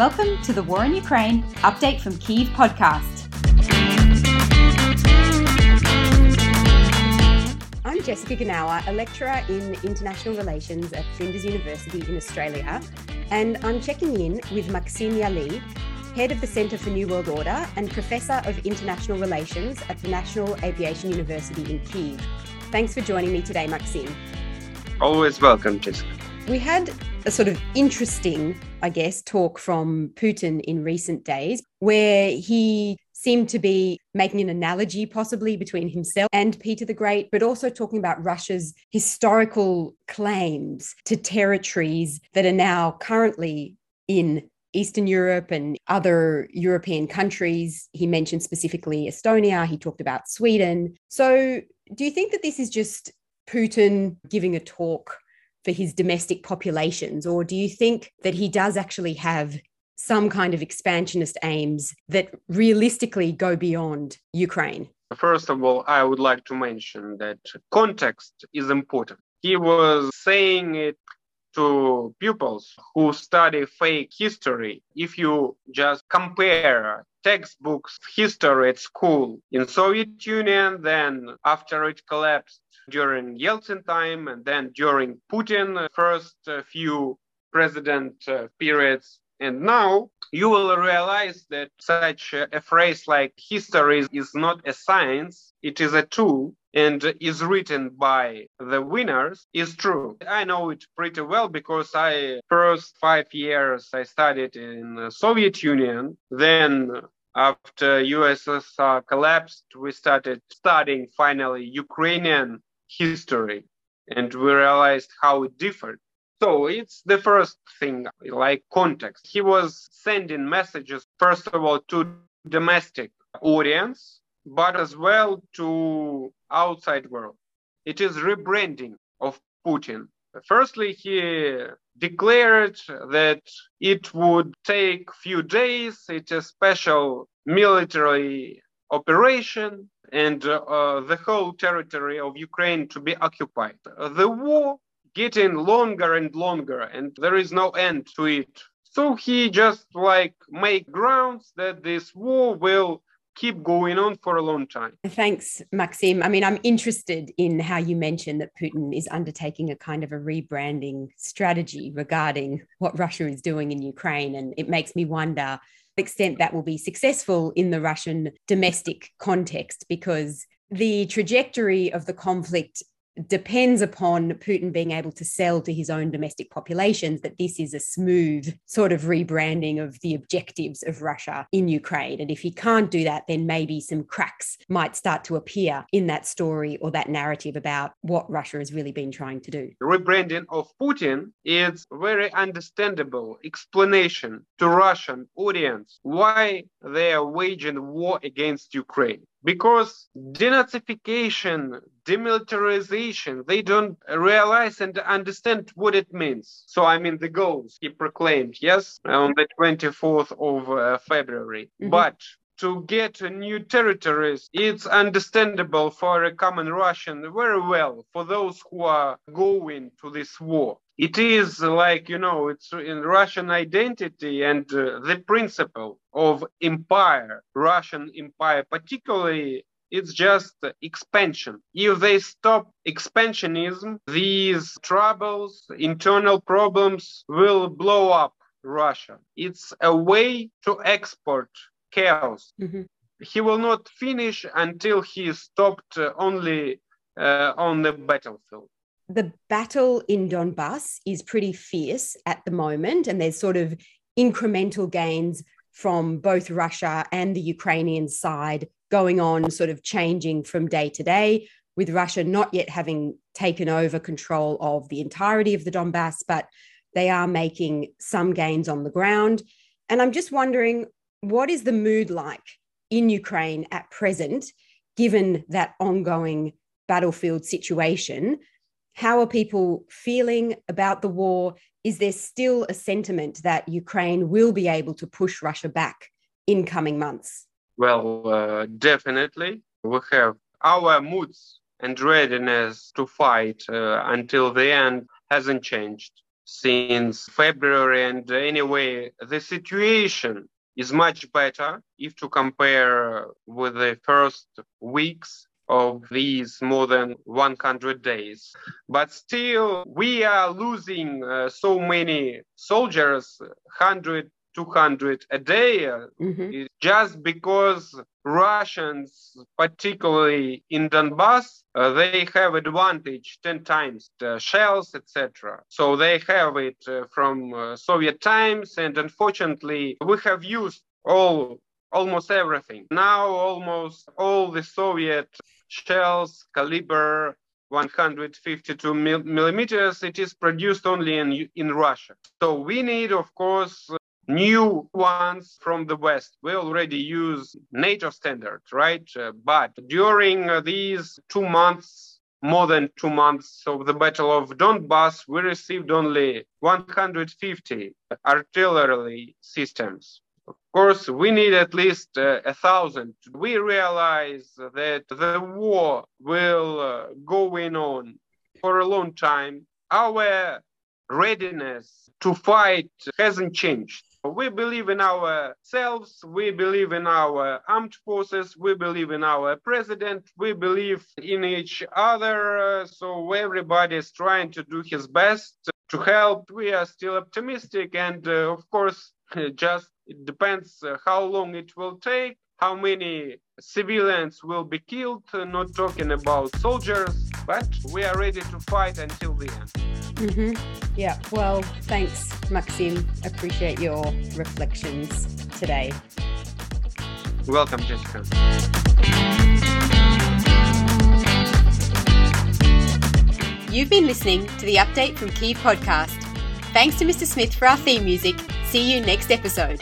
to the War in Ukraine Update from Kyiv podcast. I'm Jessica Genauer, a lecturer in international relations at Flinders University in Australia, and I'm checking in with Maksym Yali, head of the Centre for New World Order and professor of international relations at the National Aviation University in Kyiv. Thanks for joining me today, Maksym. Always welcome, Jessica. We had a sort of interesting, I guess, talk from Putin in recent days where he seemed to be making an analogy possibly between himself and Peter the Great, but also talking about Russia's historical claims to territories that are now currently in Eastern Europe and other European countries. He mentioned specifically Estonia, he talked about Sweden. So, do you think that this is just Putin giving a talk for his domestic populations? Or do you think that he does actually have some kind of expansionist aims that realistically go beyond Ukraine? First of all, I would like to mention that context is important. He was saying it to pupils who study fake history. If you just compare textbooks history at school in Soviet Union, then after it collapsed during Yeltsin time and then during Putin uh, first uh, few president uh, periods and now you will realize that such uh, a phrase like history is not a science, it is a tool and is written by the winners is true. I know it pretty well because I first 5 years I studied in the Soviet Union, then after USSR collapsed, we started studying finally Ukrainian history and we realized how it differed. So it's the first thing, like context. He was sending messages, first of all, to domestic audience, but as well to outside world. It is rebranding of Putin. Firstly, he declared that it would take few days. It's a special military operation and uh, the whole territory of Ukraine to be occupied. The war getting longer and longer and there is no end to it so he just like make grounds that this war will keep going on for a long time. Thanks, Maksym. I mean, I'm interested in how you mentioned that Putin is undertaking a kind of a rebranding strategy regarding what Russia is doing in Ukraine. And it makes me wonder extent that will be successful in the Russian domestic context, because the trajectory of the conflict depends upon Putin being able to sell to his own domestic populations that this is a smooth sort of rebranding of the objectives of Russia in Ukraine. And if he can't do that, then maybe some cracks might start to appear in that story or that narrative about what Russia has really been trying to do. Rebranding of Putin is very understandable explanation to Russian audience why they are waging war against Ukraine because denazification, demilitarization, they don't realize and understand what it means. So, I mean, the goals he proclaimed, yes, on the 24th of uh, February. Mm-hmm. But to get new territories, it's understandable for a common Russian very well for those who are going to this war it is like you know it's in russian identity and uh, the principle of empire russian empire particularly it's just expansion. If they stop expansionism these troubles internal problems will blow up russia. It's a way to export chaos. Mm-hmm. he will not finish until he stopped uh, only uh, on the battlefield the battle in Donbas is pretty fierce at the moment, and there's sort of incremental gains from both Russia and the Ukrainian side going on, sort of changing from day to day, with Russia not yet having taken over control of the entirety of the Donbas, but they are making some gains on the ground. And I'm just wondering what is the mood like in Ukraine at present, given that ongoing battlefield situation? How are people feeling about the war? Is there still a sentiment that Ukraine will be able to push Russia back in coming months? Well, uh, definitely. We have our moods and readiness to fight uh, until the end hasn't changed. since February. And anyway, the situation is much better if to compare with the first weeks of these more than 100 days. But still, we are losing uh, so many soldiers, 100, 200 a day, mm-hmm. just because Russians, particularly in Donbas, uh, they have advantage 10 times shells, etc. So they have it uh, from uh, Soviet times, and unfortunately, we have used all almost everything. Now, almost all the Soviet shells, caliber 152 millimeters, it is produced only in, in Russia. So we need, of course, new ones from the West. We already use NATO standards, right? Uh, but during uh, these two months, more than two months of the Battle of Donbas, we received only 150 artillery systems. Of course, we need at least uh, a thousand. We realize that the war will uh, go on for a long time. Our readiness to fight hasn't changed. We believe in ourselves, we believe in our armed forces, we believe in our president, we believe in each other. so everybody is trying to do his best to help. We are still optimistic, and uh, of course, just it depends uh, how long it will take, how many civilians will be killed, uh, not talking about soldiers, but we are ready to fight until the end. Mm-hmm. Yeah, well, thanks, Maksym. Appreciate your reflections today. Welcome, Jessica. You've been listening to the Update from Kyiv podcast. Thanks to Mr. Smith for our theme music. See you next episode.